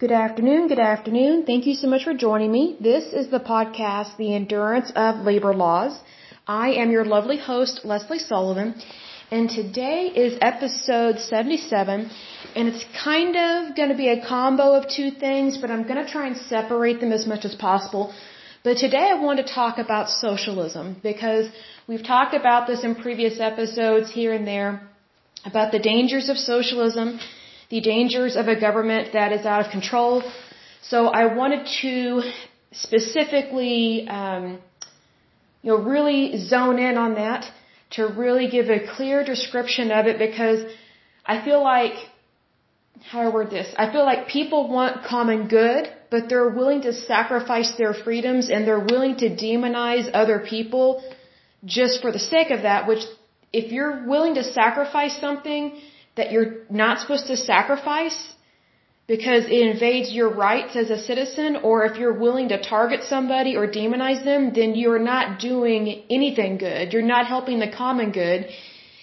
Good afternoon, good afternoon. Thank you so much for joining me. This is the podcast, The Endurance of Labor Laws. I am your lovely host, Leslie Sullivan, and today is episode 77, and it's kind of going to be a combo of two things, but I'm going to try and separate them as much as possible. But today I want to talk about socialism because we've talked about this in previous episodes here and there about the dangers of socialism the dangers of a government that is out of control. So I wanted to specifically, um, you know, really zone in on that to really give a clear description of it because I feel like, how do I word this? I feel like people want common good, but they're willing to sacrifice their freedoms and they're willing to demonize other people just for the sake of that, which if you're willing to sacrifice something, that you're not supposed to sacrifice because it invades your rights as a citizen, or if you're willing to target somebody or demonize them, then you're not doing anything good. You're not helping the common good,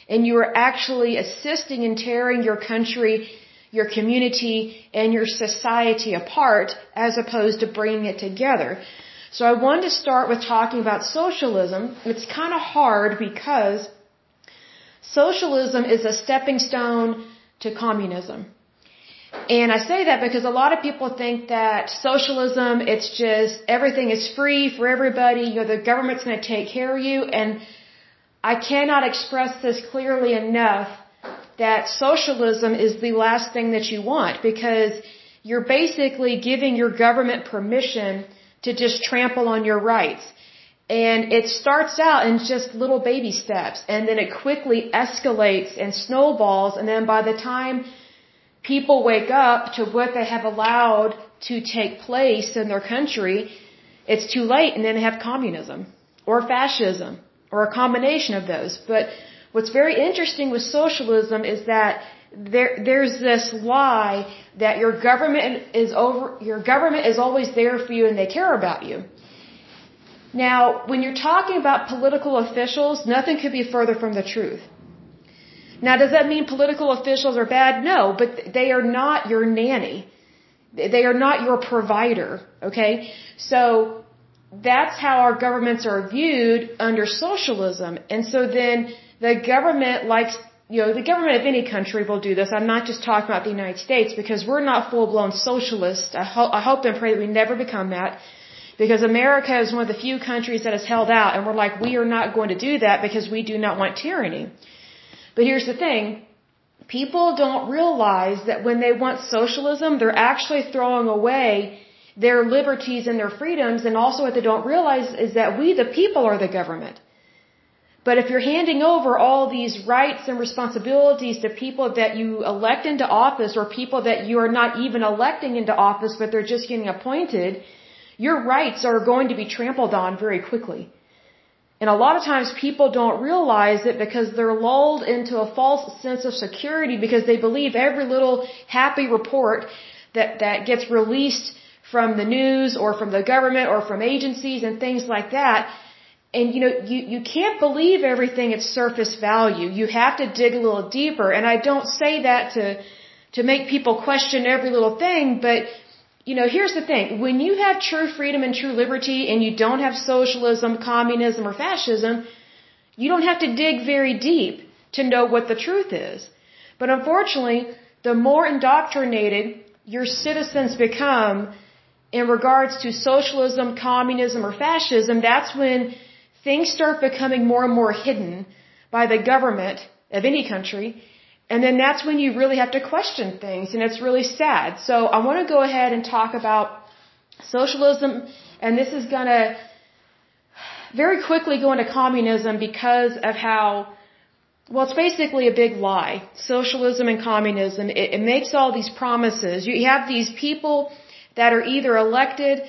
and you are actually assisting in tearing your country, your community, and your society apart as opposed to bringing it together. So I wanted to start with talking about socialism. It's kind of hard because Socialism is a stepping stone to communism. And I say that because a lot of people think that socialism, it's just everything is free for everybody, you know, the government's going to take care of you. And I cannot express this clearly enough that socialism is the last thing that you want because you're basically giving your government permission to just trample on your rights. And it starts out in just little baby steps and then it quickly escalates and snowballs and then by the time people wake up to what they have allowed to take place in their country, it's too late and then they have communism or fascism or a combination of those. But what's very interesting with socialism is that there, there's this lie that your government is over, your government is always there for you and they care about you. Now, when you're talking about political officials, nothing could be further from the truth. Now, does that mean political officials are bad? No, but they are not your nanny. They are not your provider, okay? So, that's how our governments are viewed under socialism. And so then the government likes, you know, the government of any country will do this. I'm not just talking about the United States because we're not full-blown socialists. I, ho- I hope and pray that we never become that. Because America is one of the few countries that has held out, and we're like, we are not going to do that because we do not want tyranny. But here's the thing people don't realize that when they want socialism, they're actually throwing away their liberties and their freedoms, and also what they don't realize is that we, the people, are the government. But if you're handing over all these rights and responsibilities to people that you elect into office or people that you are not even electing into office, but they're just getting appointed, your rights are going to be trampled on very quickly. And a lot of times people don't realize it because they're lulled into a false sense of security because they believe every little happy report that, that gets released from the news or from the government or from agencies and things like that. And you know, you, you can't believe everything at surface value. You have to dig a little deeper. And I don't say that to, to make people question every little thing, but you know, here's the thing. When you have true freedom and true liberty and you don't have socialism, communism, or fascism, you don't have to dig very deep to know what the truth is. But unfortunately, the more indoctrinated your citizens become in regards to socialism, communism, or fascism, that's when things start becoming more and more hidden by the government of any country and then that's when you really have to question things, and it's really sad. So I want to go ahead and talk about socialism, and this is going to very quickly go into communism because of how, well, it's basically a big lie. Socialism and communism, it, it makes all these promises. You have these people that are either elected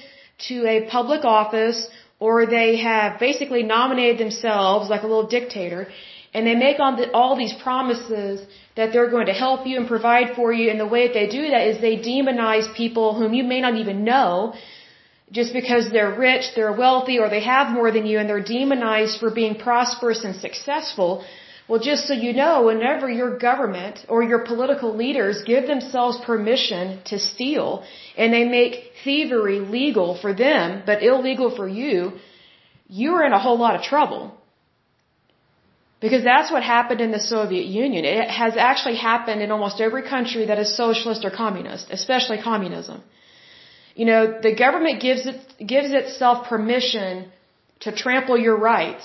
to a public office or they have basically nominated themselves like a little dictator and they make the, all these promises that they're going to help you and provide for you. And the way that they do that is they demonize people whom you may not even know just because they're rich, they're wealthy, or they have more than you, and they're demonized for being prosperous and successful. Well, just so you know, whenever your government or your political leaders give themselves permission to steal and they make thievery legal for them but illegal for you, you're in a whole lot of trouble. Because that's what happened in the Soviet Union. It has actually happened in almost every country that is socialist or communist, especially communism. You know, the government gives it, gives itself permission to trample your rights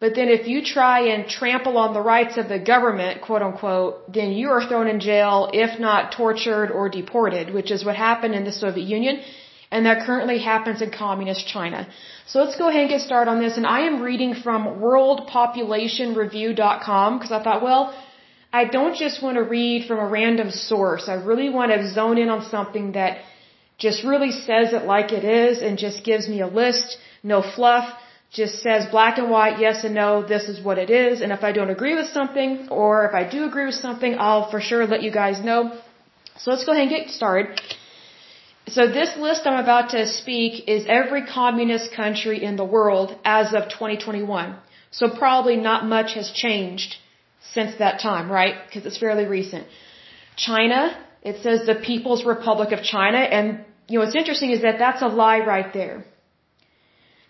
but then if you try and trample on the rights of the government, quote unquote, then you are thrown in jail, if not tortured or deported, which is what happened in the Soviet Union. And that currently happens in communist China. So let's go ahead and get started on this. And I am reading from worldpopulationreview.com because I thought, well, I don't just want to read from a random source. I really want to zone in on something that just really says it like it is and just gives me a list, no fluff just says black and white, yes and no, this is what it is. And if I don't agree with something, or if I do agree with something, I'll for sure let you guys know. So let's go ahead and get started. So this list I'm about to speak is every communist country in the world as of 2021. So probably not much has changed since that time, right? Because it's fairly recent. China, it says the People's Republic of China, and you know what's interesting is that that's a lie right there.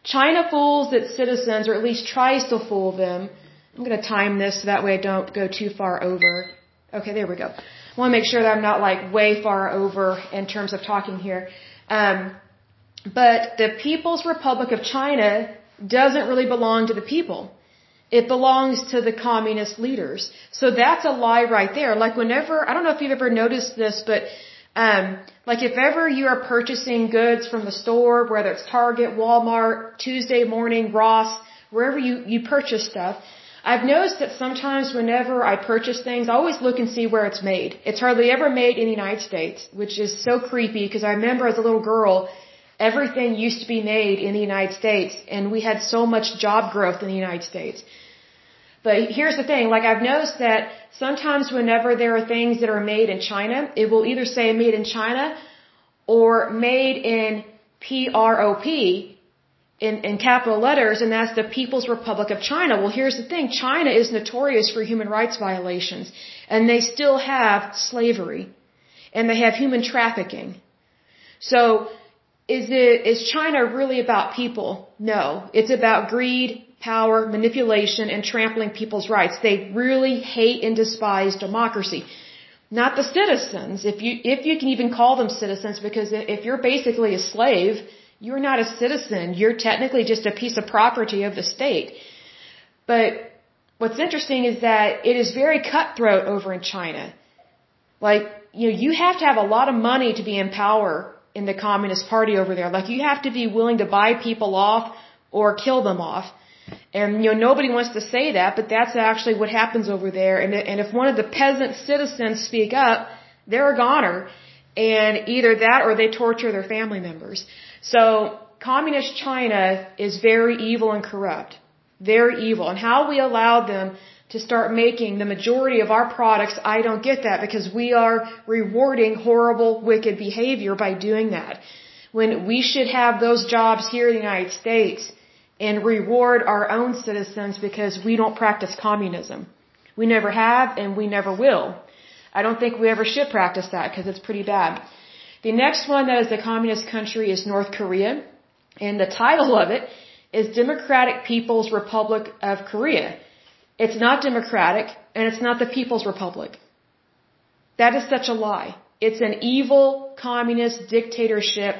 China fools its citizens, or at least tries to fool them. I'm going to time this so that way I don't go too far over. Okay, there we go. Want to make sure that I'm not like way far over in terms of talking here. Um, but the People's Republic of China doesn't really belong to the people. It belongs to the communist leaders. So that's a lie right there. Like whenever, I don't know if you've ever noticed this, but um, like if ever you are purchasing goods from the store, whether it's Target, Walmart, Tuesday morning, Ross, wherever you, you purchase stuff, I've noticed that sometimes whenever I purchase things, I always look and see where it's made. It's hardly ever made in the United States, which is so creepy because I remember as a little girl, everything used to be made in the United States and we had so much job growth in the United States. But here's the thing, like I've noticed that sometimes whenever there are things that are made in China, it will either say made in China or made in P-R-O-P in, in capital letters, and that's the People's Republic of China. Well, here's the thing, China is notorious for human rights violations, and they still have slavery, and they have human trafficking. So, is it, is China really about people? No. It's about greed, power, manipulation, and trampling people's rights. They really hate and despise democracy. Not the citizens, if you, if you can even call them citizens, because if you're basically a slave, you're not a citizen. You're technically just a piece of property of the state. But what's interesting is that it is very cutthroat over in China. Like, you know, you have to have a lot of money to be in power in the Communist Party over there. Like, you have to be willing to buy people off or kill them off. And you know nobody wants to say that, but that's actually what happens over there. And and if one of the peasant citizens speak up, they're a goner, and either that or they torture their family members. So communist China is very evil and corrupt, very evil. And how we allowed them to start making the majority of our products, I don't get that because we are rewarding horrible, wicked behavior by doing that. When we should have those jobs here in the United States and reward our own citizens because we don't practice communism. We never have and we never will. I don't think we ever should practice that because it's pretty bad. The next one that is a communist country is North Korea. And the title of it is Democratic People's Republic of Korea. It's not democratic and it's not the People's Republic. That is such a lie. It's an evil communist dictatorship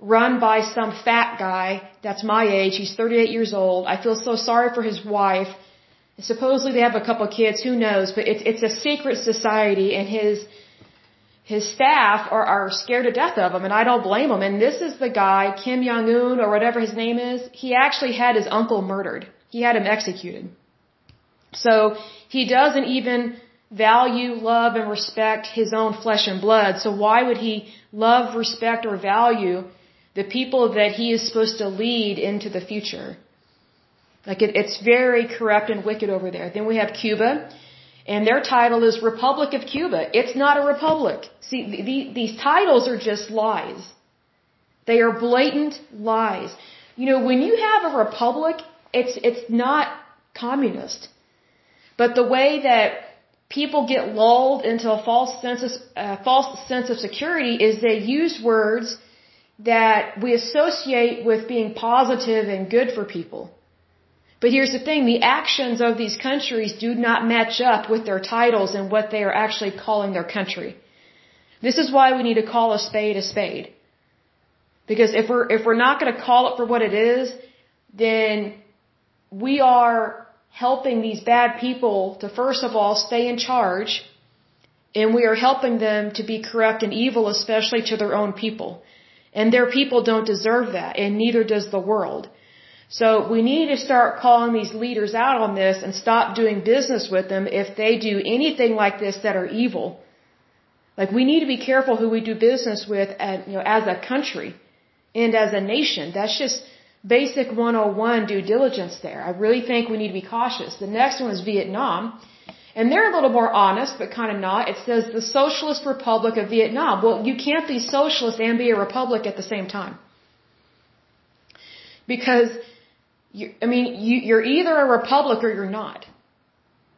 run by some fat guy that's my age. He's 38 years old. I feel so sorry for his wife. Supposedly they have a couple kids, who knows, but it's, it's a secret society and his, his staff are, are scared to death of him and I don't blame them. And this is the guy, Kim Jong-un or whatever his name is, he actually had his uncle murdered. He had him executed. So he doesn't even value, love, and respect his own flesh and blood. So why would he love, respect, or value the people that he is supposed to lead into the future. Like it, it's very corrupt and wicked over there. Then we have Cuba, and their title is Republic of Cuba. It's not a republic. See, the, the, these titles are just lies. They are blatant lies. You know, when you have a republic, it's it's not communist. But the way that people get lulled into a false sense of, uh, false sense of security is they use words that we associate with being positive and good for people. But here's the thing, the actions of these countries do not match up with their titles and what they are actually calling their country. This is why we need to call a spade a spade. Because if we're, if we're not going to call it for what it is, then we are helping these bad people to first of all stay in charge, and we are helping them to be corrupt and evil, especially to their own people. And their people don't deserve that, and neither does the world. So we need to start calling these leaders out on this and stop doing business with them if they do anything like this that are evil. Like we need to be careful who we do business with at, you know, as a country and as a nation. That's just basic 101 due diligence there. I really think we need to be cautious. The next one is Vietnam. And they're a little more honest, but kind of not. It says the Socialist Republic of Vietnam. Well, you can't be socialist and be a republic at the same time. Because, you, I mean, you, you're either a republic or you're not.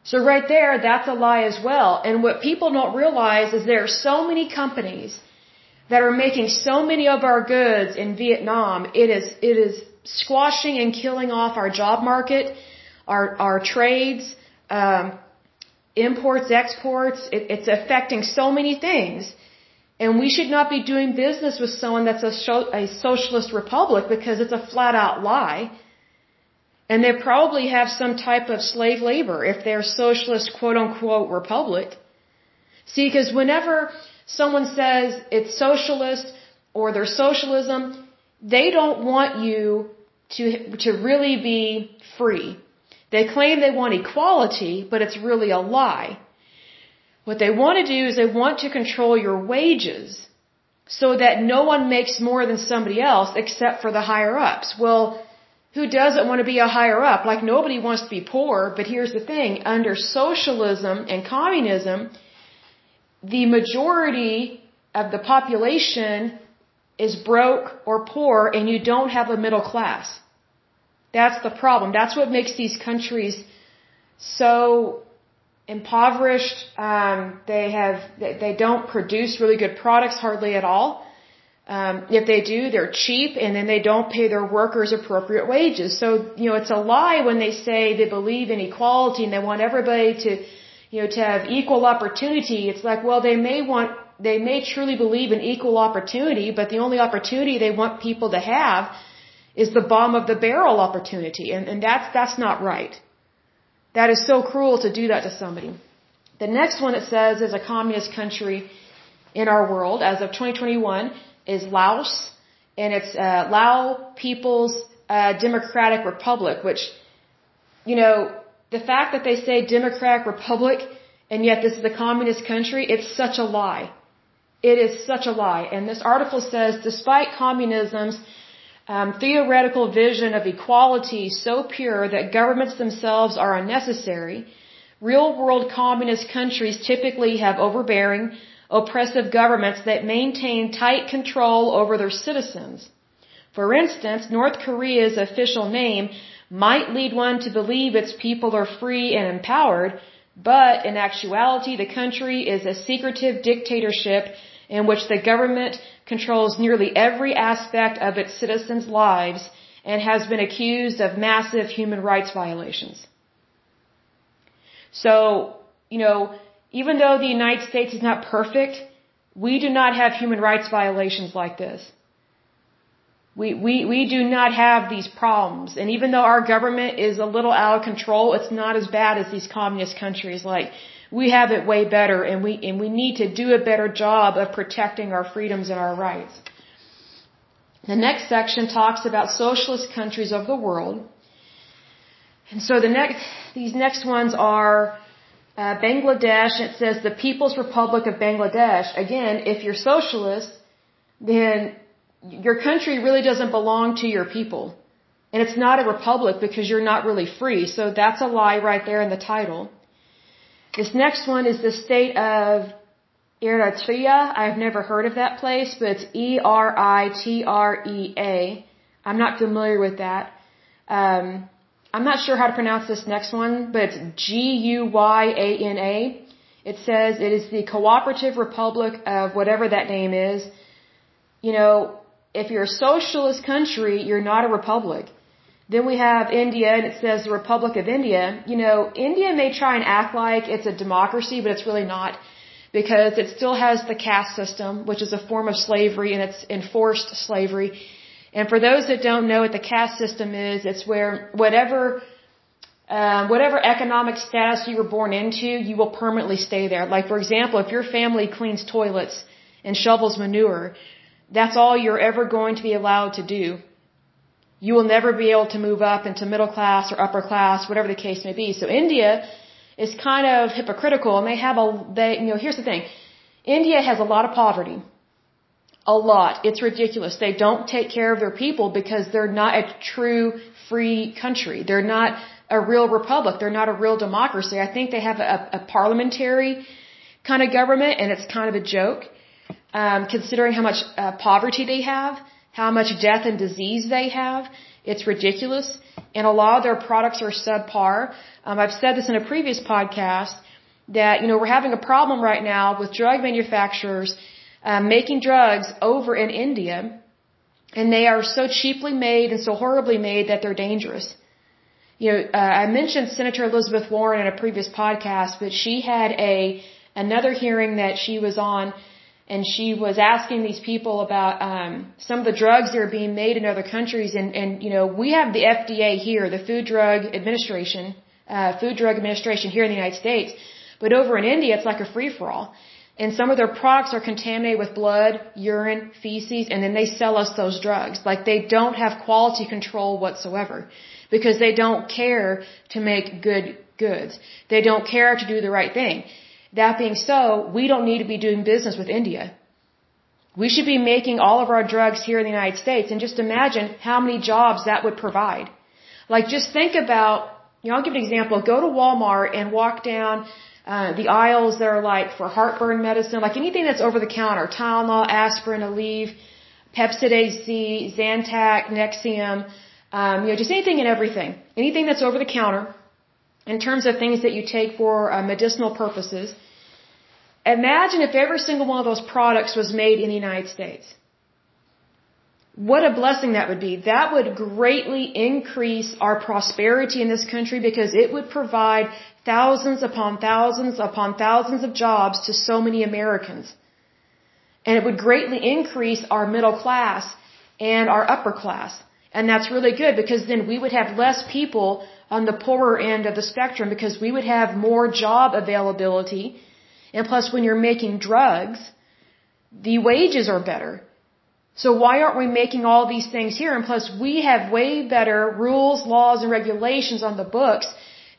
So right there, that's a lie as well. And what people don't realize is there are so many companies that are making so many of our goods in Vietnam. It is, it is squashing and killing off our job market, our, our trades, um, imports, exports. It, it's affecting so many things. And we should not be doing business with someone that's a, a socialist republic because it's a flat out lie. And they probably have some type of slave labor if they're socialist quote unquote republic. See, because whenever someone says it's socialist or there's socialism, they don't want you to, to really be free. They claim they want equality, but it's really a lie. What they want to do is they want to control your wages so that no one makes more than somebody else except for the higher ups. Well, who doesn't want to be a higher up? Like nobody wants to be poor, but here's the thing. Under socialism and communism, the majority of the population is broke or poor and you don't have a middle class. That's the problem. That's what makes these countries so impoverished. Um, they have they don't produce really good products hardly at all. Um, if they do, they're cheap, and then they don't pay their workers appropriate wages. So you know it's a lie when they say they believe in equality and they want everybody to you know to have equal opportunity. It's like well they may want they may truly believe in equal opportunity, but the only opportunity they want people to have is the bomb of the barrel opportunity. And, and that's, that's not right. That is so cruel to do that to somebody. The next one it says is a communist country in our world as of 2021 is Laos. And it's uh, Lao People's uh, Democratic Republic, which, you know, the fact that they say Democratic Republic and yet this is a communist country, it's such a lie. It is such a lie. And this article says, despite communism's um, theoretical vision of equality so pure that governments themselves are unnecessary, real world communist countries typically have overbearing, oppressive governments that maintain tight control over their citizens. For instance, North Korea's official name might lead one to believe its people are free and empowered, but in actuality the country is a secretive dictatorship in which the government controls nearly every aspect of its citizens' lives and has been accused of massive human rights violations. So, you know, even though the United States is not perfect, we do not have human rights violations like this. We, we, we do not have these problems. And even though our government is a little out of control, it's not as bad as these communist countries. Like, we have it way better and we, and we need to do a better job of protecting our freedoms and our rights. The next section talks about socialist countries of the world. And so the next, these next ones are uh, Bangladesh. It says the People's Republic of Bangladesh. Again, if you're socialist, then your country really doesn't belong to your people. And it's not a republic because you're not really free. So that's a lie right there in the title. This next one is the state of Eritrea. I've never heard of that place, but it's E-R-I-T-R-E-A. I'm not familiar with that. Um, I'm not sure how to pronounce this next one, but it's G-U-Y-A-N-A. It says it is the Cooperative Republic of whatever that name is. You know, if you're a socialist country, you're not a republic. Then we have India and it says the Republic of India. You know, India may try and act like it's a democracy, but it's really not because it still has the caste system, which is a form of slavery and it's enforced slavery. And for those that don't know what the caste system is, it's where whatever um, whatever economic status you were born into, you will permanently stay there. Like for example, if your family cleans toilets and shovels manure, that's all you're ever going to be allowed to do. You will never be able to move up into middle class or upper class, whatever the case may be. So India is kind of hypocritical and they have a, they, you know, here's the thing. India has a lot of poverty. A lot. It's ridiculous. They don't take care of their people because they're not a true free country. They're not a real republic. They're not a real democracy. I think they have a, a parliamentary kind of government and it's kind of a joke, um, considering how much uh, poverty they have, how much death and disease they have. It's ridiculous. And a lot of their products are subpar. Um, I've said this in a previous podcast that, you know, we're having a problem right now with drug manufacturers uh, making drugs over in India, and they are so cheaply made and so horribly made that they're dangerous. You know, uh, I mentioned Senator Elizabeth Warren in a previous podcast, but she had a another hearing that she was on, and she was asking these people about um, some of the drugs that are being made in other countries, and and you know, we have the FDA here, the Food Drug Administration uh, Food Drug Administration here in the United States. But over in India, it's like a free for all. And some of their products are contaminated with blood, urine, feces, and then they sell us those drugs. Like they don't have quality control whatsoever because they don't care to make good goods. They don't care to do the right thing. That being so, we don't need to be doing business with India. We should be making all of our drugs here in the United States and just imagine how many jobs that would provide. Like just think about you know, I'll give an example. Go to Walmart and walk down uh, the aisles that are like for heartburn medicine, like anything that's over the counter, Tylenol, aspirin, Aleve, Pepcid AC, Zantac, Nexium, um, you know, just anything and everything. Anything that's over the counter in terms of things that you take for uh, medicinal purposes. Imagine if every single one of those products was made in the United States. What a blessing that would be. That would greatly increase our prosperity in this country because it would provide thousands upon thousands upon thousands of jobs to so many Americans. And it would greatly increase our middle class and our upper class. And that's really good because then we would have less people on the poorer end of the spectrum because we would have more job availability. And plus when you're making drugs, the wages are better. So why aren't we making all these things here? And plus, we have way better rules, laws, and regulations on the books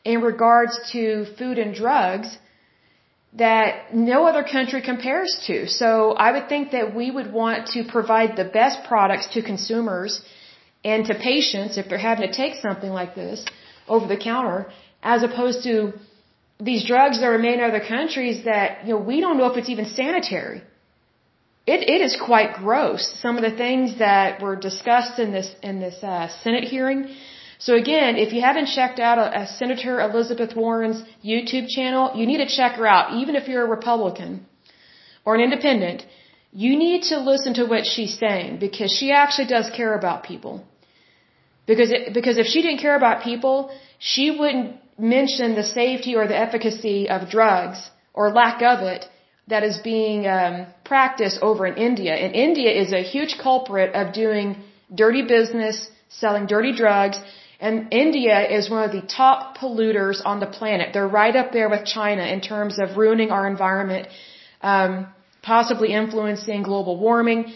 in regards to food and drugs that no other country compares to. So I would think that we would want to provide the best products to consumers and to patients if they're having to take something like this over the counter, as opposed to these drugs that are made in other countries that, you know, we don't know if it's even sanitary. It, it is quite gross. Some of the things that were discussed in this in this uh, Senate hearing. So again, if you haven't checked out a, a Senator Elizabeth Warren's YouTube channel, you need to check her out. Even if you're a Republican or an Independent, you need to listen to what she's saying because she actually does care about people. Because it, because if she didn't care about people, she wouldn't mention the safety or the efficacy of drugs or lack of it that is being um, practiced over in India. And India is a huge culprit of doing dirty business, selling dirty drugs. And India is one of the top polluters on the planet. They're right up there with China in terms of ruining our environment, um, possibly influencing global warming.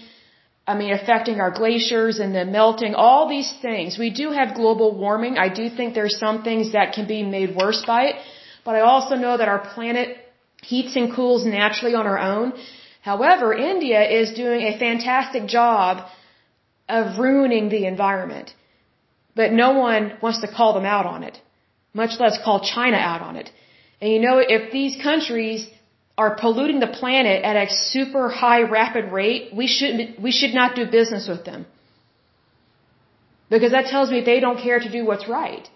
I mean, affecting our glaciers and the melting, all these things. We do have global warming. I do think there's some things that can be made worse by it. But I also know that our planet heats and cools naturally on our own. However, India is doing a fantastic job of ruining the environment. But no one wants to call them out on it, much less call China out on it. And you know, if these countries are polluting the planet at a super high rapid rate, we should we should not do business with them. Because that tells me they don't care to do what's right.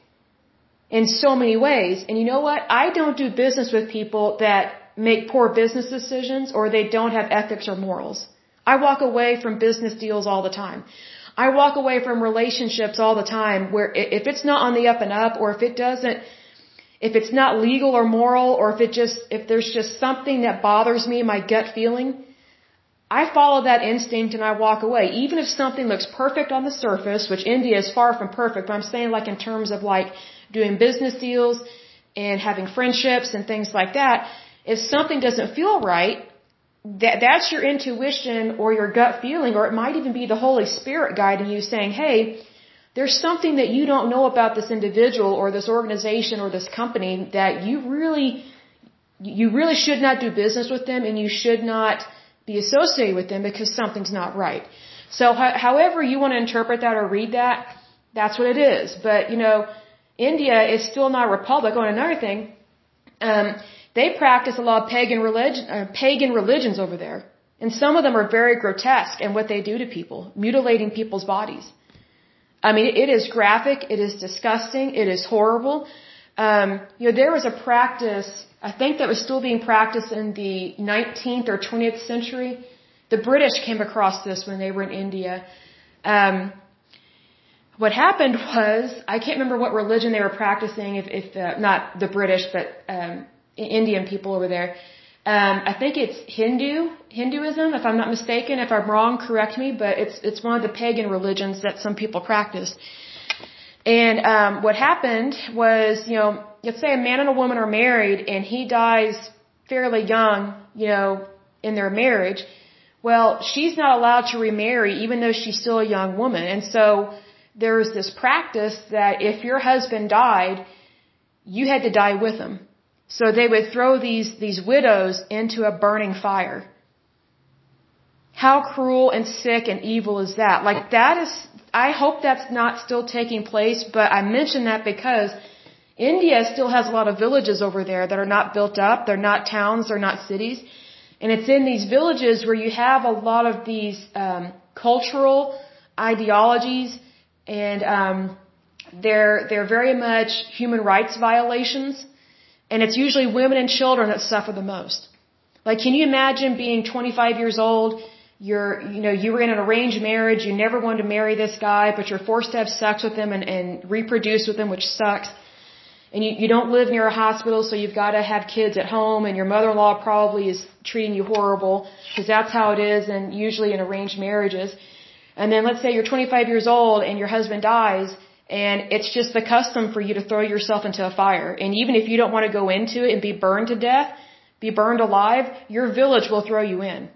In so many ways. And you know what? I don't do business with people that make poor business decisions or they don't have ethics or morals. I walk away from business deals all the time. I walk away from relationships all the time where if it's not on the up and up or if it doesn't, if it's not legal or moral or if it just, if there's just something that bothers me, my gut feeling, I follow that instinct and I walk away. Even if something looks perfect on the surface, which India is far from perfect, but I'm saying like in terms of like doing business deals and having friendships and things like that, if something doesn't feel right, that that's your intuition or your gut feeling, or it might even be the Holy Spirit guiding you saying, hey, there's something that you don't know about this individual or this organization or this company that you really, you really should not do business with them and you should not be associated with them because something's not right. So however you want to interpret that or read that, that's what it is. But, you know, India is still not a republic. Oh, another thing, um, they practice a lot of pagan religion, uh, pagan religions over there. And some of them are very grotesque in what they do to people, mutilating people's bodies. I mean, it is graphic, it is disgusting, it is horrible. Um, you know, there was a practice, I think that was still being practiced in the 19th or 20th century. The British came across this when they were in India. Um, what happened was, I can't remember what religion they were practicing, if, if uh, not the British, but um, Indian people over there. Um, I think it's Hindu, Hinduism, if I'm not mistaken. If I'm wrong, correct me. But it's it's one of the pagan religions that some people practice. And um, what happened was, you know, let's say a man and a woman are married, and he dies fairly young, you know, in their marriage. Well, she's not allowed to remarry, even though she's still a young woman. And so there's this practice that if your husband died, you had to die with him. So they would throw these, these widows into a burning fire. How cruel and sick and evil is that? Like that is, I hope that's not still taking place, but I mention that because India still has a lot of villages over there that are not built up. They're not towns, they're not cities. And it's in these villages where you have a lot of these um, cultural ideologies and um, they're, they're very much human rights violations and it's usually women and children that suffer the most. Like, can you imagine being 25 years old? You're, you know, you were in an arranged marriage. You never wanted to marry this guy, but you're forced to have sex with him and, and reproduce with him, which sucks. And you, you don't live near a hospital, so you've got to have kids at home, and your mother-in-law probably is treating you horrible, because that's how it is, and usually in arranged marriages. And then let's say you're 25 years old and your husband dies, and it's just the custom for you to throw yourself into a fire. And even if you don't want to go into it and be burned to death, be burned alive, your village will throw you in.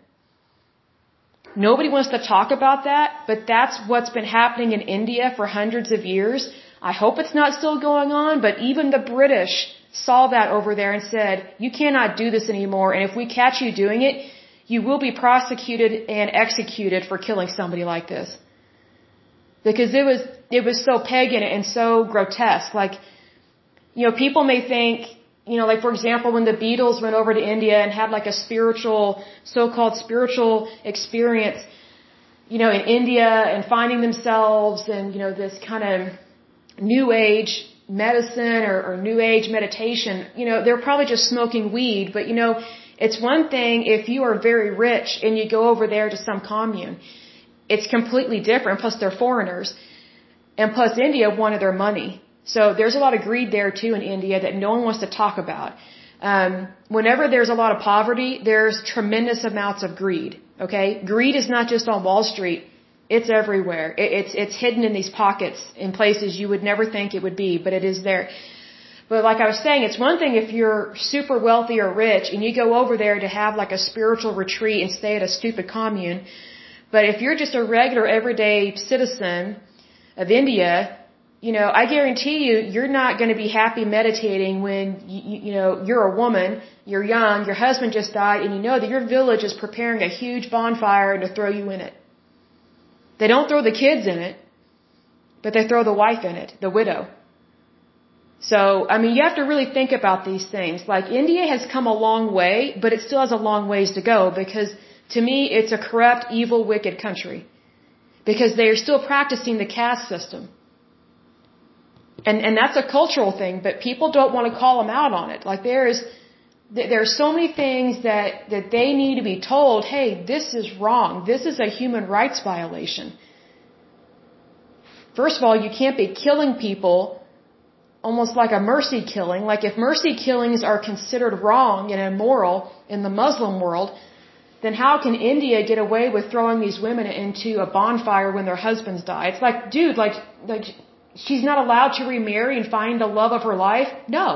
Nobody wants to talk about that, but that's what's been happening in India for hundreds of years. I hope it's not still going on, but even the British saw that over there and said, you cannot do this anymore, and if we catch you doing it, you will be prosecuted and executed for killing somebody like this because it was it was so pagan and so grotesque. Like, you know, people may think, you know, like for example, when the Beatles went over to India and had like a spiritual, so-called spiritual experience, you know, in India and finding themselves and you know this kind of new age medicine or, or new age meditation, you know, they're probably just smoking weed, but you know, it's one thing if you are very rich and you go over there to some commune it's completely different. Plus, they're foreigners. And plus, India wanted their money. So there's a lot of greed there too in India that no one wants to talk about. Um, whenever there's a lot of poverty, there's tremendous amounts of greed. Okay, greed is not just on Wall Street; it's everywhere. It, it's it's hidden in these pockets in places you would never think it would be, but it is there. But like I was saying, it's one thing if you're super wealthy or rich and you go over there to have like a spiritual retreat and stay at a stupid commune. But if you're just a regular everyday citizen of India, you know, I guarantee you, you're not going to be happy meditating when, you, you know, you're a woman, you're young, your husband just died, and you know that your village is preparing a huge bonfire to throw you in it. They don't throw the kids in it, but they throw the wife in it, the widow. So, I mean, you have to really think about these things. Like, India has come a long way, but it still has a long ways to go because to me, it's a corrupt, evil, wicked country. Because they are still practicing the caste system. And, and that's a cultural thing, but people don't want to call them out on it. Like there's, there's so many things that, that they need to be told, hey, this is wrong. This is a human rights violation. First of all, you can't be killing people almost like a mercy killing. Like if mercy killings are considered wrong and immoral in the Muslim world, then how can India get away with throwing these women into a bonfire when their husbands die? It's like, dude, like, like she's not allowed to remarry and find the love of her life? No.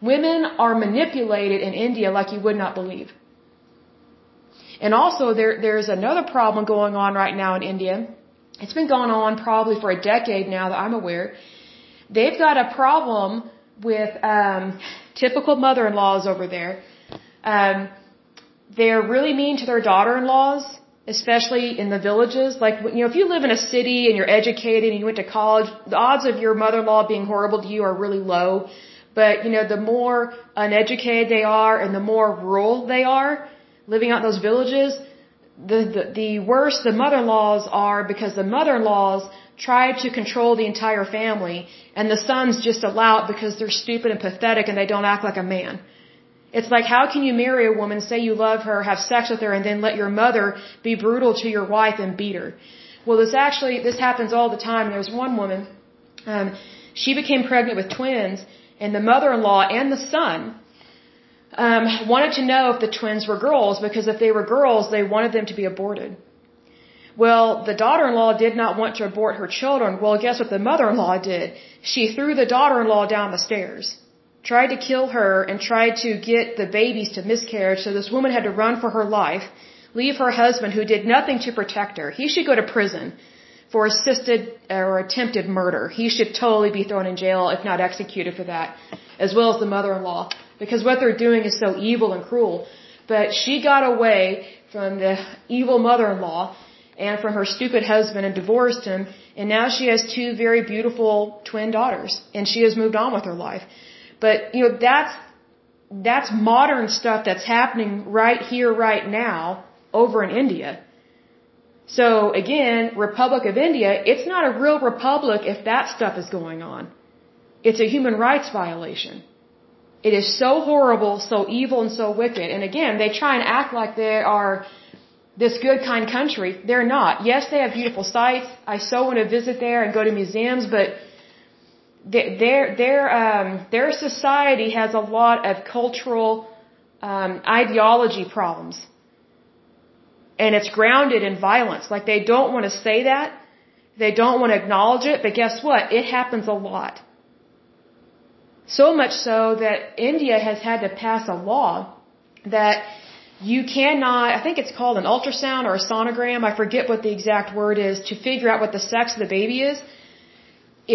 Women are manipulated in India like you would not believe. And also there there's another problem going on right now in India. It's been going on probably for a decade now that I'm aware. They've got a problem with um typical mother-in-laws over there. Um they're really mean to their daughter-in-laws, especially in the villages. Like, you know, if you live in a city and you're educated and you went to college, the odds of your mother-in-law being horrible to you are really low. But, you know, the more uneducated they are and the more rural they are, living out in those villages, the, the, the worse the mother-in-laws are because the mother-in-laws try to control the entire family and the sons just allow it because they're stupid and pathetic and they don't act like a man. It's like, how can you marry a woman, say you love her, have sex with her, and then let your mother be brutal to your wife and beat her? Well, this actually, this happens all the time. There was one woman, um, she became pregnant with twins, and the mother-in-law and the son, um, wanted to know if the twins were girls, because if they were girls, they wanted them to be aborted. Well, the daughter-in-law did not want to abort her children. Well, guess what the mother-in-law did? She threw the daughter-in-law down the stairs tried to kill her and tried to get the babies to miscarriage. So this woman had to run for her life, leave her husband who did nothing to protect her. He should go to prison for assisted or attempted murder. He should totally be thrown in jail, if not executed for that, as well as the mother-in-law, because what they're doing is so evil and cruel. But she got away from the evil mother-in-law and from her stupid husband and divorced him, and now she has two very beautiful twin daughters, and she has moved on with her life. But, you know, that's, that's modern stuff that's happening right here, right now, over in India. So again, Republic of India, it's not a real republic if that stuff is going on. It's a human rights violation. It is so horrible, so evil, and so wicked. And again, they try and act like they are this good, kind country. They're not. Yes, they have beautiful sights. I so want to visit there and go to museums, but their their um, their society has a lot of cultural um, ideology problems, and it's grounded in violence. Like they don't want to say that, they don't want to acknowledge it, but guess what? It happens a lot. So much so that India has had to pass a law that you cannot, I think it's called an ultrasound or a sonogram, I forget what the exact word is, to figure out what the sex of the baby is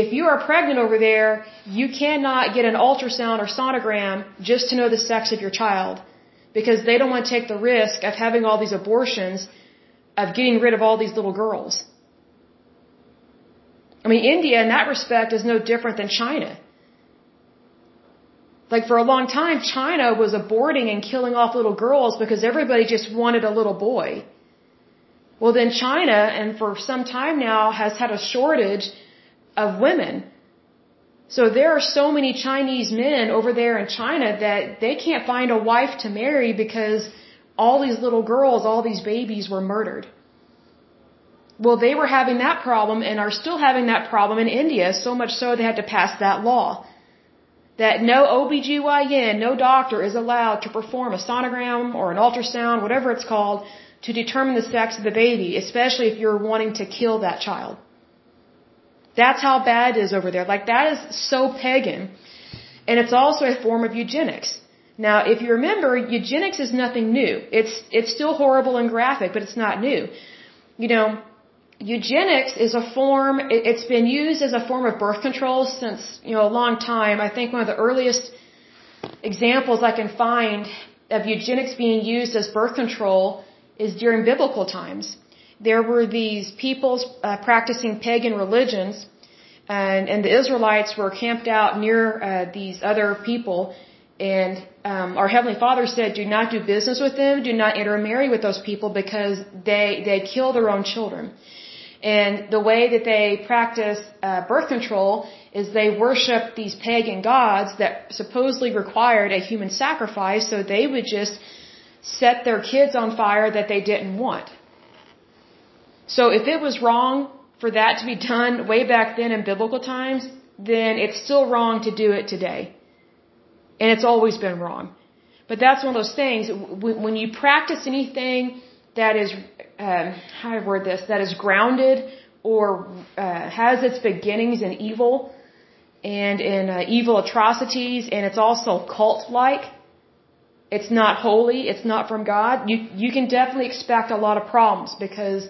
if you are pregnant over there, you cannot get an ultrasound or sonogram just to know the sex of your child because they don't want to take the risk of having all these abortions, of getting rid of all these little girls. I mean, India in that respect is no different than China. Like for a long time, China was aborting and killing off little girls because everybody just wanted a little boy. Well, then China, and for some time now, has had a shortage of women. So there are so many Chinese men over there in China that they can't find a wife to marry because all these little girls, all these babies were murdered. Well, they were having that problem and are still having that problem in India, so much so they had to pass that law. That no OBGYN, no doctor is allowed to perform a sonogram or an ultrasound, whatever it's called, to determine the sex of the baby, especially if you're wanting to kill that child. That's how bad it is over there. Like that is so pagan. And it's also a form of eugenics. Now, if you remember, eugenics is nothing new. It's, it's still horrible and graphic, but it's not new. You know, eugenics is a form, it, it's been used as a form of birth control since, you know, a long time. I think one of the earliest examples I can find of eugenics being used as birth control is during biblical times there were these peoples uh, practicing pagan religions, and, and the Israelites were camped out near uh, these other people. And um, our Heavenly Father said, "Do not do business with them. Do not intermarry with those people because they they kill their own children." And the way that they practice uh, birth control is they worship these pagan gods that supposedly required a human sacrifice, so they would just set their kids on fire that they didn't want. So if it was wrong for that to be done way back then in biblical times, then it's still wrong to do it today. And it's always been wrong. But that's one of those things, when you practice anything that is, uh, how I word this, that is grounded or uh, has its beginnings in evil and in uh, evil atrocities, and it's also cult-like, it's not holy, it's not from God, you, you can definitely expect a lot of problems because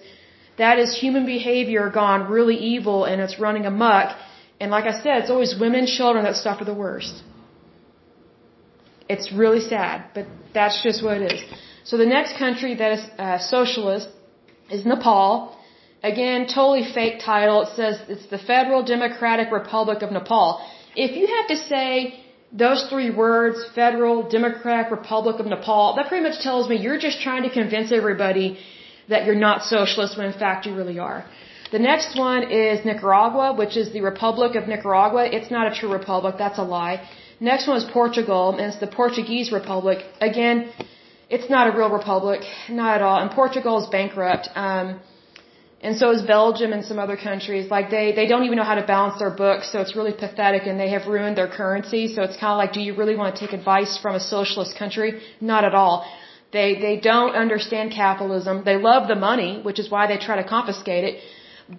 that is human behavior gone really evil and it's running amok. And like I said, it's always women, children that suffer the worst. It's really sad, but that's just what it is. So the next country that is uh, socialist is Nepal. Again, totally fake title. It says it's the Federal Democratic Republic of Nepal. If you have to say those three words, Federal Democratic Republic of Nepal, that pretty much tells me you're just trying to convince everybody that you're not socialist when in fact you really are. The next one is Nicaragua, which is the Republic of Nicaragua. It's not a true republic, that's a lie. Next one is Portugal, and it's the Portuguese Republic. Again, it's not a real republic, not at all. And Portugal is bankrupt. Um, and so is Belgium and some other countries. Like they, they don't even know how to balance their books, so it's really pathetic and they have ruined their currency. So it's kind of like, do you really want to take advice from a socialist country? Not at all. They they don't understand capitalism. They love the money, which is why they try to confiscate it,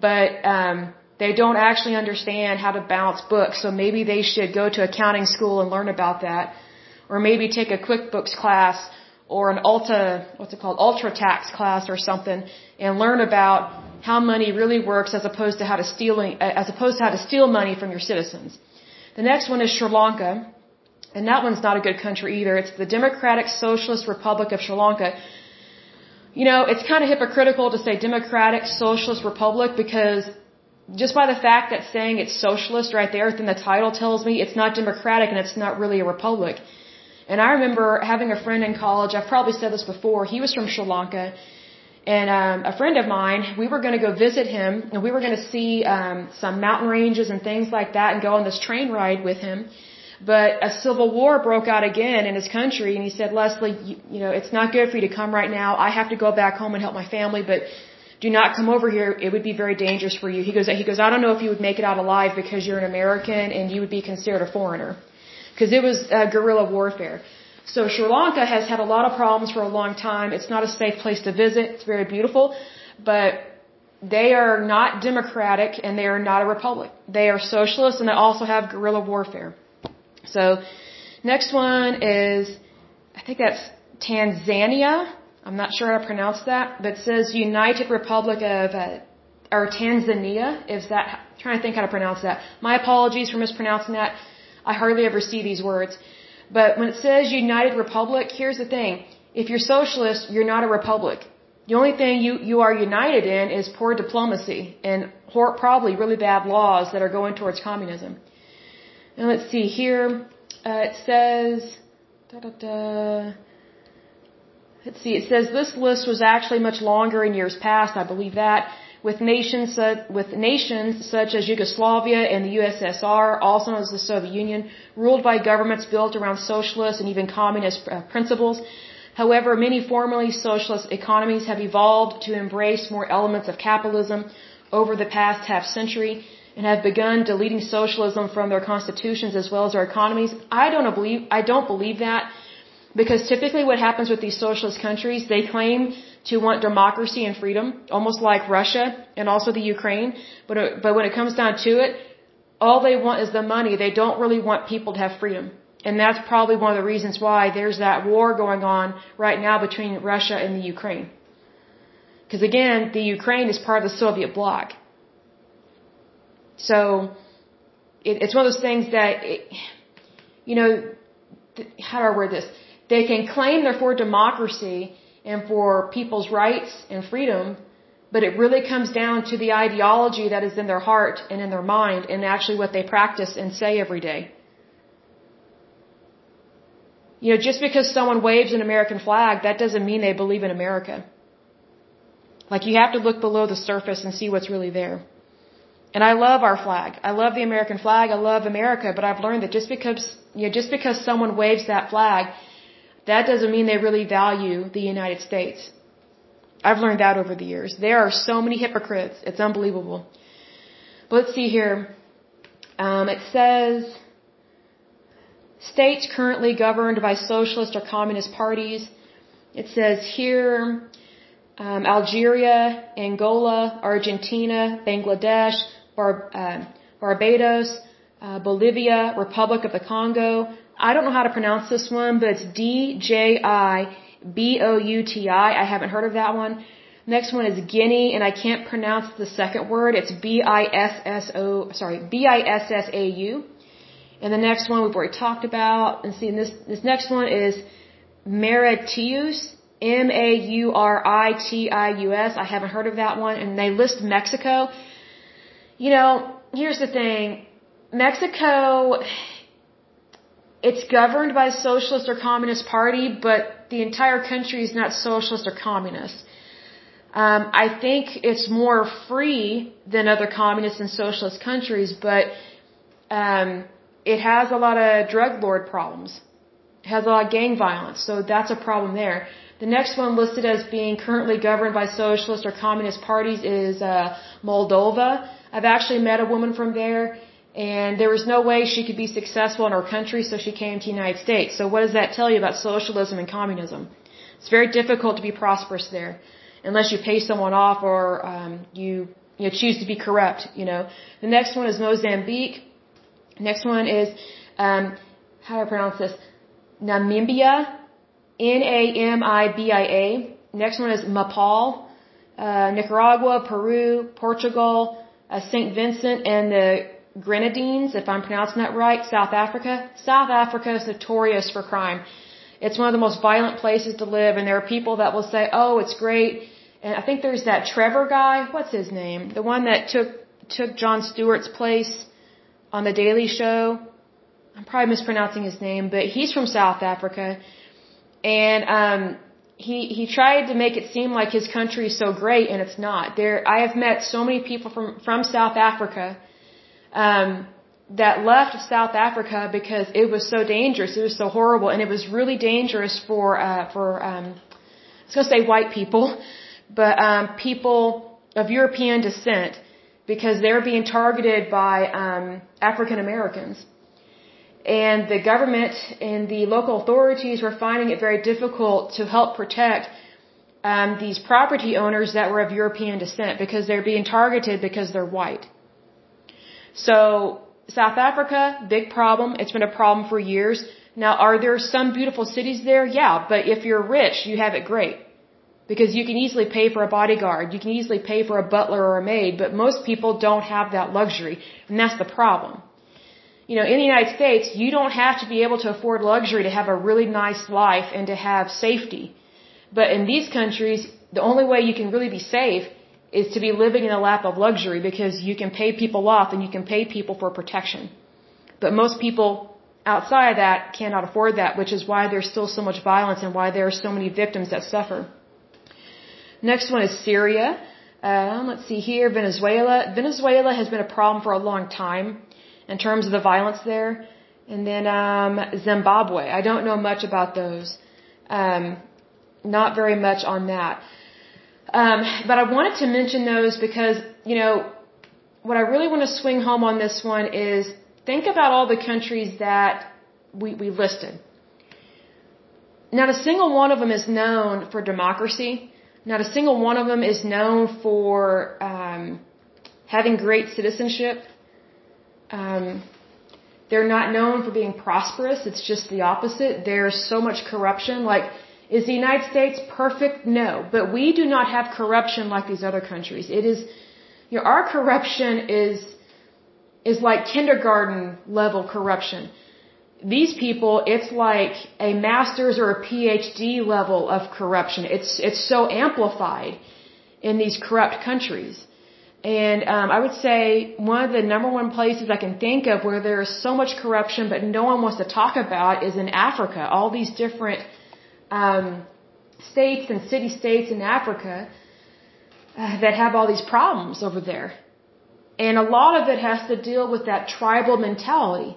but um, they don't actually understand how to balance books. So maybe they should go to accounting school and learn about that, or maybe take a QuickBooks class or an Ulta what's it called Ultra Tax class or something, and learn about how money really works as opposed to how to stealing as opposed to how to steal money from your citizens. The next one is Sri Lanka. And that one's not a good country either. It's the Democratic Socialist Republic of Sri Lanka. You know, it's kind of hypocritical to say Democratic Socialist Republic because just by the fact that saying it's socialist right there within the title tells me it's not democratic and it's not really a republic. And I remember having a friend in college, I've probably said this before, he was from Sri Lanka, and um, a friend of mine, we were going to go visit him, and we were going to see um, some mountain ranges and things like that and go on this train ride with him. But a civil war broke out again in his country, and he said, Leslie, you, you know, it's not good for you to come right now. I have to go back home and help my family, but do not come over here. It would be very dangerous for you. He goes, he goes, I don't know if you would make it out alive because you're an American and you would be considered a foreigner. Because it was uh, guerrilla warfare. So Sri Lanka has had a lot of problems for a long time. It's not a safe place to visit. It's very beautiful, but they are not democratic and they are not a republic. They are socialist and they also have guerrilla warfare. So, next one is, I think that's Tanzania. I'm not sure how to pronounce that, but it says United Republic of, uh, or Tanzania. Is that, I'm trying to think how to pronounce that. My apologies for mispronouncing that. I hardly ever see these words. But when it says United Republic, here's the thing. If you're socialist, you're not a republic. The only thing you, you are united in is poor diplomacy and probably really bad laws that are going towards communism. And let's see here. Uh, it says, da, da, da. let's see, it says this list was actually much longer in years past, I believe that, with nations, with nations such as Yugoslavia and the USSR, also known as the Soviet Union, ruled by governments built around socialist and even communist uh, principles. However, many formerly socialist economies have evolved to embrace more elements of capitalism over the past half century and have begun deleting socialism from their constitutions as well as their economies. I don't believe I don't believe that because typically what happens with these socialist countries, they claim to want democracy and freedom, almost like Russia and also the Ukraine, but uh, but when it comes down to it, all they want is the money. They don't really want people to have freedom. And that's probably one of the reasons why there's that war going on right now between Russia and the Ukraine. Because again, the Ukraine is part of the Soviet bloc. So it, it's one of those things that, it, you know, how do I word this? They can claim they're for democracy and for people's rights and freedom, but it really comes down to the ideology that is in their heart and in their mind and actually what they practice and say every day. You know, just because someone waves an American flag, that doesn't mean they believe in America. Like you have to look below the surface and see what's really there. And I love our flag. I love the American flag. I love America, but I've learned that just because, you know, just because someone waves that flag, that doesn't mean they really value the United States. I've learned that over the years. There are so many hypocrites. It's unbelievable. But let's see here. Um, it says states currently governed by socialist or communist parties. It says here um, Algeria, Angola, Argentina, Bangladesh, Bar, uh, Barbados, uh, Bolivia, Republic of the Congo. I don't know how to pronounce this one, but it's D J I B O U T I. I haven't heard of that one. Next one is Guinea, and I can't pronounce the second word. It's B I S S O. Sorry, B I S S A U. And the next one we've already talked about. And see, this this next one is Mauritius. M A U R I T I U S. I haven't heard of that one. And they list Mexico. You know, here's the thing. Mexico, it's governed by socialist or communist party, but the entire country is not socialist or communist. Um, I think it's more free than other communist and socialist countries, but um, it has a lot of drug lord problems. It has a lot of gang violence, so that's a problem there. The next one listed as being currently governed by socialist or communist parties is uh, Moldova. I've actually met a woman from there, and there was no way she could be successful in her country, so she came to the United States. So what does that tell you about socialism and communism? It's very difficult to be prosperous there, unless you pay someone off or um, you you know, choose to be corrupt. You know. The next one is Mozambique. Next one is um, how do I pronounce this? Namibia. N A M I B I A. Next one is Nepal. Uh, Nicaragua, Peru, Portugal, uh, St. Vincent and the Grenadines, if I'm pronouncing that right, South Africa. South Africa is notorious for crime. It's one of the most violent places to live, and there are people that will say, "Oh, it's great." And I think there's that Trevor guy. What's his name? The one that took took Jon Stewart's place on the Daily Show. I'm probably mispronouncing his name, but he's from South Africa, and um, he he tried to make it seem like his country is so great and it's not. There I have met so many people from from South Africa um that left South Africa because it was so dangerous, it was so horrible and it was really dangerous for uh for um I was going to say white people, but um people of European descent because they were being targeted by um African Americans and the government and the local authorities were finding it very difficult to help protect um, these property owners that were of European descent because they're being targeted because they're white. So South Africa, big problem. It's been a problem for years. Now, are there some beautiful cities there? Yeah, but if you're rich, you have it great. Because you can easily pay for a bodyguard, you can easily pay for a butler or a maid, but most people don't have that luxury, and that's the problem you know, in the United States, you don't have to be able to afford luxury to have a really nice life and to have safety. But in these countries, the only way you can really be safe is to be living in a lap of luxury because you can pay people off and you can pay people for protection. But most people outside of that cannot afford that, which is why there's still so much violence and why there are so many victims that suffer. Next one is Syria. Uh, let's see here, Venezuela. Venezuela has been a problem for a long time in terms of the violence there. And then um, Zimbabwe. I don't know much about those. Um, not very much on that. Um, but I wanted to mention those because, you know, what I really want to swing home on this one is think about all the countries that we, we listed. Not a single one of them is known for democracy. Not a single one of them is known for um, having great citizenship. Um, they're not known for being prosperous. It's just the opposite. There's so much corruption. Like, is the United States perfect? No. But we do not have corruption like these other countries. It is, you know, our corruption is, is like kindergarten level corruption. These people, it's like a master's or a PhD level of corruption. It's, it's so amplified in these corrupt countries. And um, I would say one of the number one places I can think of where there is so much corruption but no one wants to talk about is in Africa. All these different um, states and city states in Africa uh, that have all these problems over there. And a lot of it has to deal with that tribal mentality.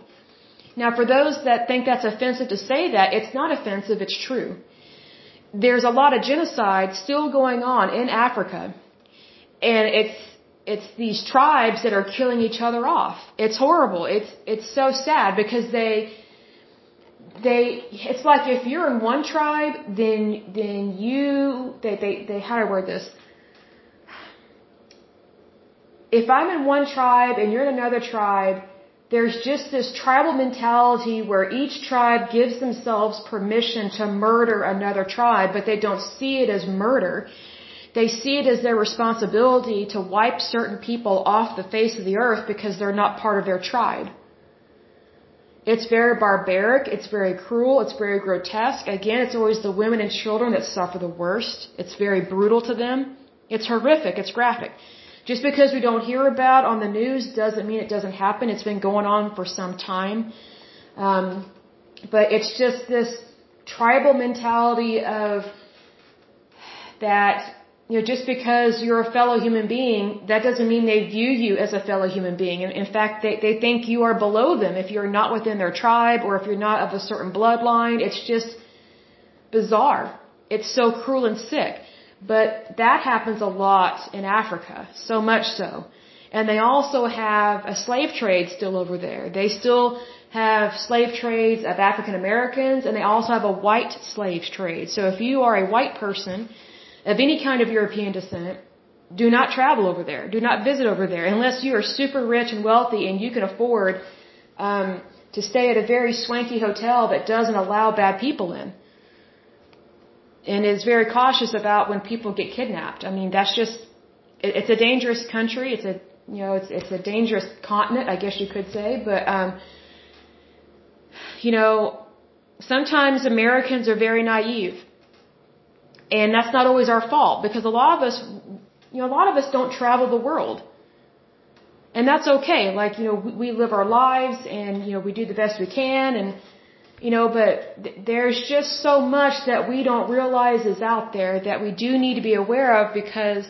Now, for those that think that's offensive to say that, it's not offensive, it's true. There's a lot of genocide still going on in Africa. And it's, it's these tribes that are killing each other off. It's horrible. It's, it's so sad because they, they, it's like if you're in one tribe, then, then you, they, they, they, how do I word this? If I'm in one tribe and you're in another tribe, there's just this tribal mentality where each tribe gives themselves permission to murder another tribe, but they don't see it as murder. They see it as their responsibility to wipe certain people off the face of the earth because they're not part of their tribe. It's very barbaric, it's very cruel, it's very grotesque. Again, it's always the women and children that suffer the worst. It's very brutal to them. It's horrific, it's graphic. Just because we don't hear about on the news doesn't mean it doesn't happen. It's been going on for some time. Um, but it's just this tribal mentality of that, you know, just because you're a fellow human being, that doesn't mean they view you as a fellow human being. In, in fact, they, they think you are below them if you're not within their tribe or if you're not of a certain bloodline. It's just bizarre. It's so cruel and sick. But that happens a lot in Africa, so much so. And they also have a slave trade still over there. They still have slave trades of African Americans and they also have a white slave trade. So if you are a white person of any kind of European descent, do not travel over there. Do not visit over there unless you are super rich and wealthy and you can afford um, to stay at a very swanky hotel that doesn't allow bad people in and is very cautious about when people get kidnapped. I mean, that's just it, it's a dangerous country. It's a you know, it's it's a dangerous continent, I guess you could say. But um, you know, sometimes Americans are very naive, and that's not always our fault because a lot of us, you know, a lot of us don't travel the world. And that's okay. Like, you know, we, we live our lives and, you know, we do the best we can and, you know, but th- there's just so much that we don't realize is out there that we do need to be aware of because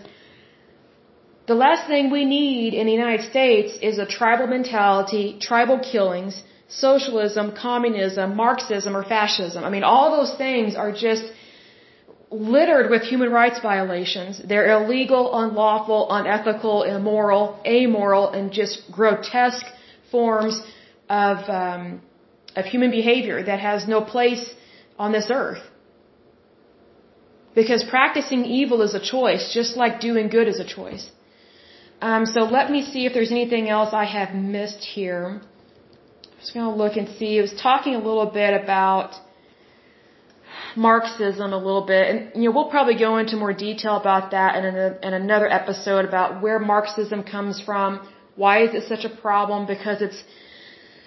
the last thing we need in the United States is a tribal mentality, tribal killings, socialism, communism, Marxism, or fascism. I mean, all those things are just littered with human rights violations. They're illegal, unlawful, unethical, immoral, amoral, and just grotesque forms of um, of human behavior that has no place on this earth. Because practicing evil is a choice, just like doing good is a choice. Um, so let me see if there's anything else I have missed here. I'm just going to look and see. I was talking a little bit about Marxism a little bit, and you know we'll probably go into more detail about that in, in another episode about where Marxism comes from, why is it such a problem? Because it's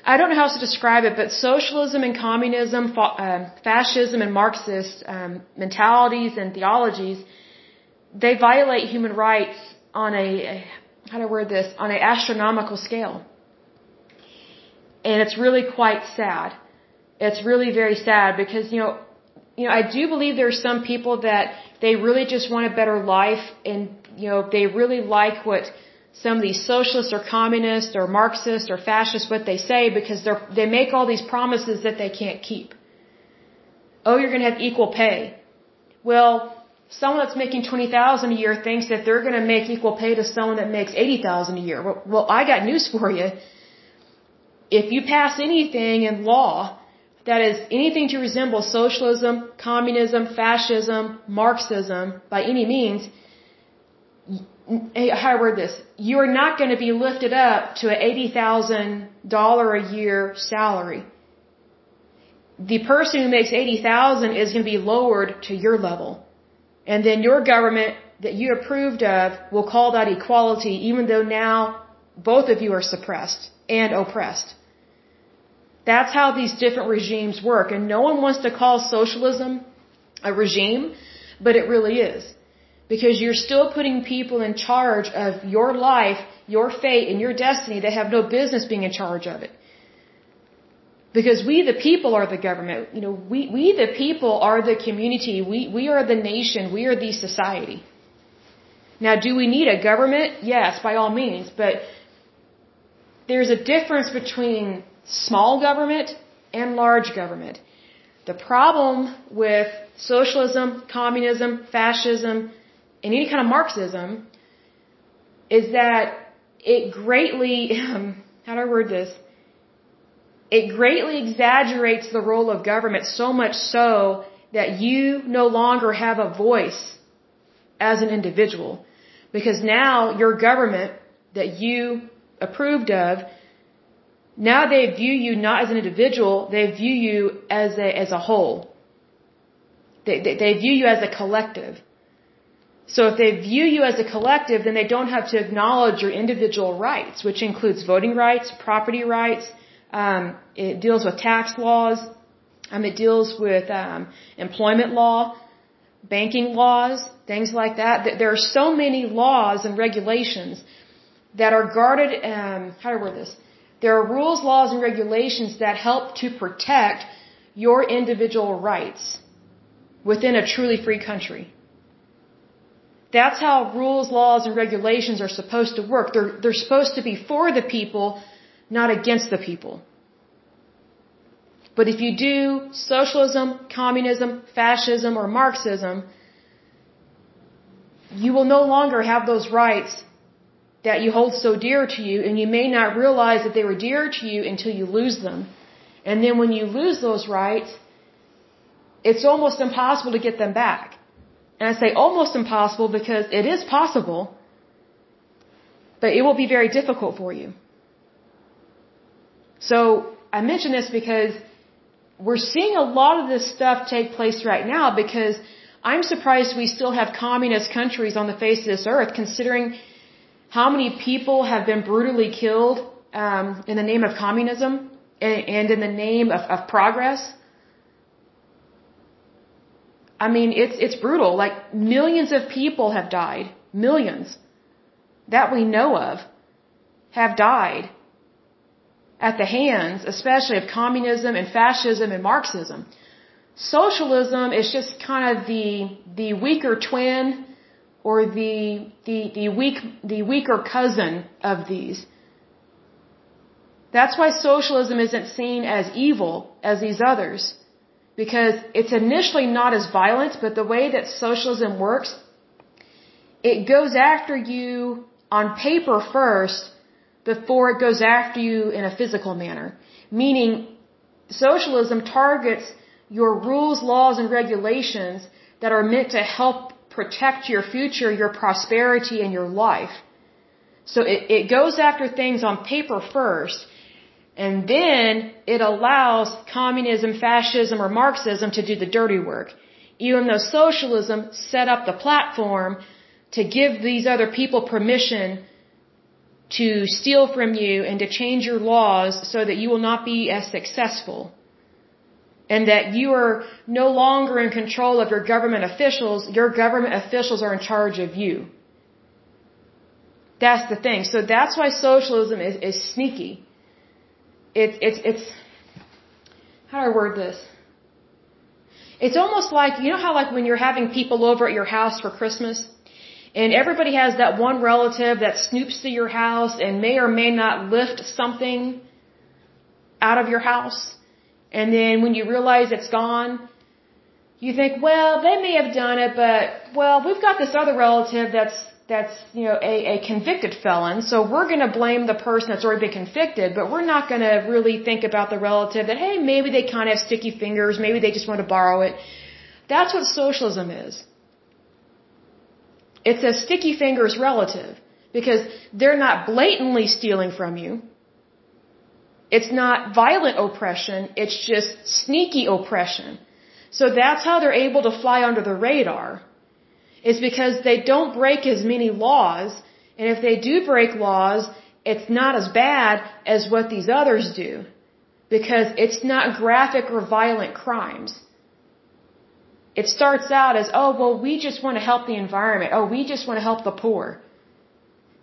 I don't know how else to describe it, but socialism and communism, uh, fascism and Marxist um, mentalities and theologies, they violate human rights on a, a how do I word this, on an astronomical scale. And it's really quite sad. It's really very sad because, you know, you know, I do believe there are some people that they really just want a better life and, you know, they really like what some of these socialists or communists or Marxists or fascists what they say because they they make all these promises that they can't keep. Oh, you're going to have equal pay. Well, someone that's making 20,000 a year thinks that they're going to make equal pay to someone that makes 80,000 a year. Well, well, I got news for you. If you pass anything in law that is anything to resemble socialism, communism, fascism, Marxism by any means, how I word this, you are not going to be lifted up to an $80,000 a year salary. The person who makes 80,000 is going to be lowered to your level. And then your government that you approved of will call that equality even though now both of you are suppressed and oppressed. That's how these different regimes work. And no one wants to call socialism a regime, but it really is because you're still putting people in charge of your life, your fate, and your destiny that have no business being in charge of it. Because we, the people, are the government. You know, we, we, the people, are the community. We, we are the nation. We are the society. Now, do we need a government? Yes, by all means. But there's a difference between small government and large government. The problem with socialism, communism, fascism, and any kind of Marxism is that it greatly, um, how do I word this? It greatly exaggerates the role of government so much so that you no longer have a voice as an individual. Because now your government that you approved of, now they view you not as an individual, they view you as a, as a whole. They, they, they view you as a collective. So if they view you as a collective, then they don't have to acknowledge your individual rights, which includes voting rights, property rights, um, it deals with tax laws, um, it deals with um, employment law, banking laws, things like that. There are so many laws and regulations that are guarded. Um, how do I word this? There are rules, laws, and regulations that help to protect your individual rights within a truly free country. That's how rules, laws, and regulations are supposed to work. They're, they're supposed to be for the people, not against the people. But if you do socialism, communism, fascism, or Marxism, you will no longer have those rights that you hold so dear to you, and you may not realize that they were dear to you until you lose them. And then when you lose those rights, it's almost impossible to get them back. And I say almost impossible because it is possible, but it will be very difficult for you. So I mention this because we're seeing a lot of this stuff take place right now because I'm surprised we still have communist countries on the face of this earth considering how many people have been brutally killed um, in the name of communism and in the name of, of progress. I mean, it's it's brutal. Like millions of people have died, millions that we know of have died at the hands, especially of communism and fascism and Marxism. Socialism is just kind of the the weaker twin or the the the weak the weaker cousin of these. That's why socialism isn't seen as evil as these others. Because it's initially not as violent, but the way that socialism works, it goes after you on paper first before it goes after you in a physical manner. Meaning, socialism targets your rules, laws, and regulations that are meant to help protect your future, your prosperity, and your life. So it, it goes after things on paper first, and then it allows communism, fascism, or Marxism to do the dirty work. Even though socialism set up the platform to give these other people permission to steal from you and to change your laws so that you will not be as successful. And that you are no longer in control of your government officials, your government officials are in charge of you. That's the thing. So that's why socialism is, is sneaky. It's, it's, it's, how do I word this? It's almost like, you know how like when you're having people over at your house for Christmas? And everybody has that one relative that snoops to your house and may or may not lift something out of your house. And then when you realize it's gone, you think, well, they may have done it, but, well, we've got this other relative that's, that's, you know, a, a convicted felon, so we're gonna blame the person that's already been convicted, but we're not gonna really think about the relative that, hey, maybe they kind of have sticky fingers, maybe they just want to borrow it. That's what socialism is. It's a sticky fingers relative because they're not blatantly stealing from you. It's not violent oppression, it's just sneaky oppression. So that's how they're able to fly under the radar. It's because they don't break as many laws, and if they do break laws, it's not as bad as what these others do. Because it's not graphic or violent crimes. It starts out as, oh, well, we just want to help the environment. Oh, we just want to help the poor.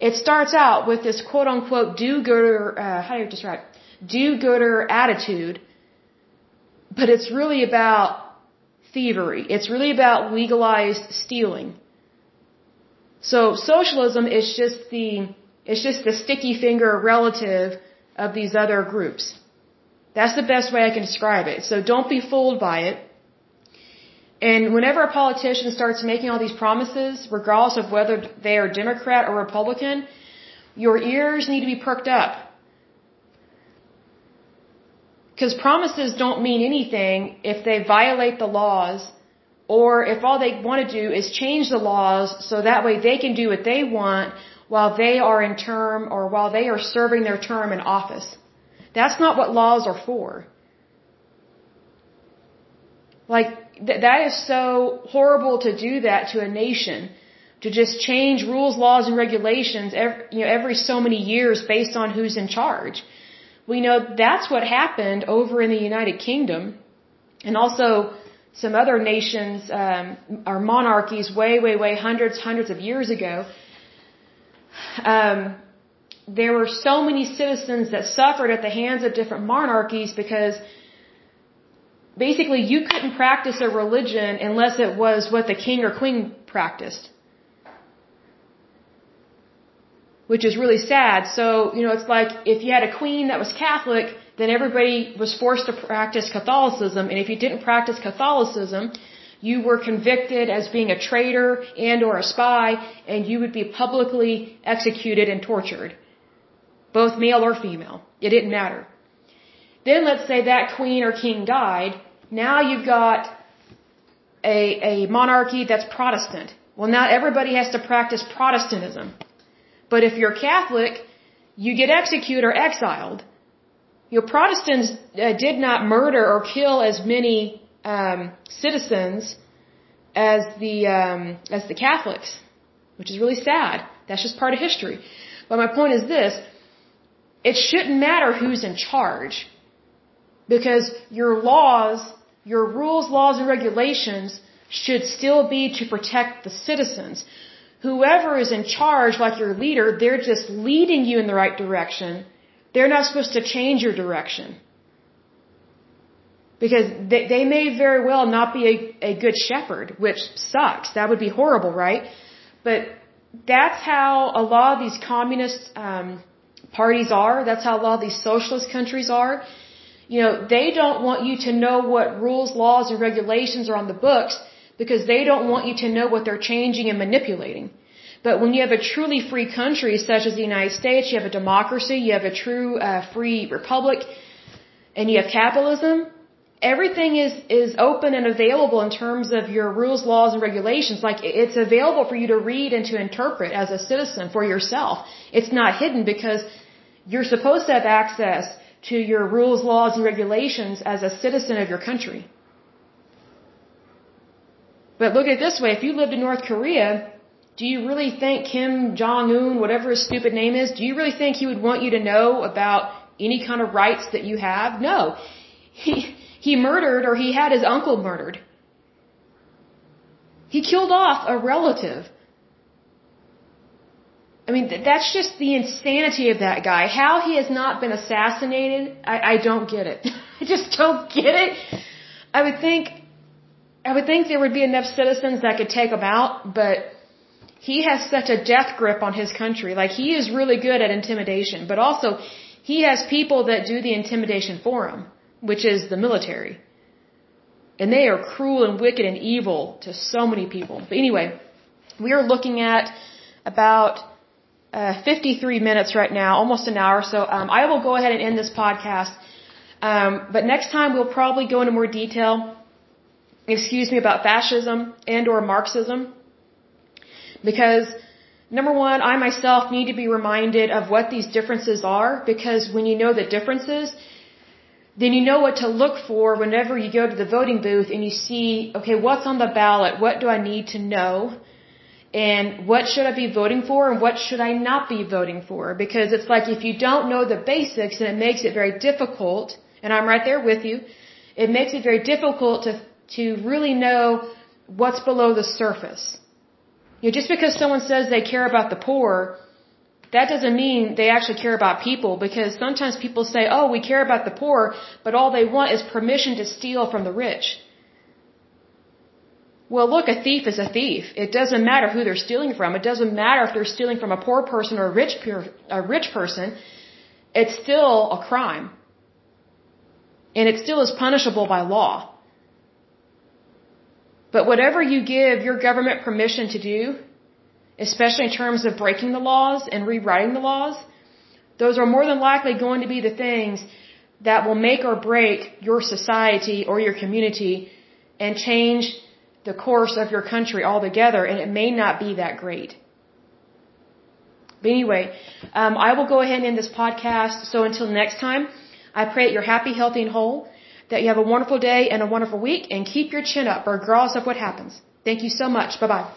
It starts out with this quote unquote do-gooder, uh, how do you describe do-gooder attitude, but it's really about thievery. It's really about legalized stealing. So socialism is just the, it's just the sticky finger relative of these other groups. That's the best way I can describe it. So don't be fooled by it. And whenever a politician starts making all these promises, regardless of whether they are Democrat or Republican, your ears need to be perked up. Because promises don't mean anything if they violate the laws or if all they want to do is change the laws so that way they can do what they want while they are in term or while they are serving their term in office. That's not what laws are for. Like, th- that is so horrible to do that to a nation. To just change rules, laws, and regulations every, you know, every so many years based on who's in charge. We know that's what happened over in the United Kingdom and also some other nations um, or monarchies way, way, way hundreds, hundreds of years ago. Um, there were so many citizens that suffered at the hands of different monarchies because basically you couldn't practice a religion unless it was what the king or queen practiced. Which is really sad. So, you know, it's like if you had a queen that was Catholic, then everybody was forced to practice Catholicism, and if you didn't practice Catholicism, you were convicted as being a traitor and or a spy, and you would be publicly executed and tortured both male or female. It didn't matter. Then let's say that queen or king died. Now you've got a, a monarchy that's Protestant. Well, now everybody has to practice Protestantism. But if you're Catholic, you get executed or exiled. Your Protestants uh, did not murder or kill as many um, citizens as the um, as the Catholics, which is really sad. That's just part of history. But my point is this: it shouldn't matter who's in charge. Because your laws, your rules, laws, and regulations should still be to protect the citizens. Whoever is in charge, like your leader, they're just leading you in the right direction. They're not supposed to change your direction. Because they, they may very well not be a, a good shepherd, which sucks. That would be horrible, right? But that's how a lot of these communist um, parties are. That's how a lot of these socialist countries are. You know, they don't want you to know what rules, laws, and regulations are on the books because they don't want you to know what they're changing and manipulating. But when you have a truly free country such as the United States, you have a democracy, you have a true uh, free republic, and you have capitalism, everything is is open and available in terms of your rules, laws, and regulations. Like it's available for you to read and to interpret as a citizen for yourself. It's not hidden because you're supposed to have access to your rules, laws, and regulations as a citizen of your country. But look at it this way: if you lived in North Korea, do you really think Kim Jong Un, whatever his stupid name is, do you really think he would want you to know about any kind of rights that you have? No. He he murdered or he had his uncle murdered. He killed off a relative. I mean, that's just the insanity of that guy. How he has not been assassinated, I, I don't get it. I just don't get it. I would think, I would think there would be enough citizens that could take him out, but he has such a death grip on his country. Like, he is really good at intimidation, but also, he has people that do the intimidation for him which is the military. And they are cruel and wicked and evil to so many people. But anyway, we are looking at about uh, 53 minutes right now, almost an hour. So um, I will go ahead and end this podcast. Um, but next time we'll probably go into more detail, excuse me, about fascism and or Marxism. Because number one, I myself need to be reminded of what these differences are because when you know the differences, then you know what to look for whenever you go to the voting booth and you see, okay, what's on the ballot? What do I need to know? And what should I be voting for and what should I not be voting for? Because it's like if you don't know the basics, then it makes it very difficult, and I'm right there with you, it makes it very difficult to, to really know what's below the surface. You know, just because someone says they care about the poor, that doesn't mean they actually care about people because sometimes people say, oh, we care about the poor, but all they want is permission to steal from the rich. Well, look, a thief is a thief. It doesn't matter who they're stealing from. It doesn't matter if they're stealing from a poor person or a rich, a rich person. it's still a crime. And it still is punishable by law. But whatever you give your government permission to do, especially in terms of breaking the laws and rewriting the laws, those are more than likely going to be the things that will make or break your society or your community and change the course of your country altogether, and it may not be that great. But anyway, um, I will go ahead and end this podcast. So until next time, I pray that you're happy, healthy, and whole, that you have a wonderful day and a wonderful week, and keep your chin up regardless of what happens. Thank you so much. Bye bye.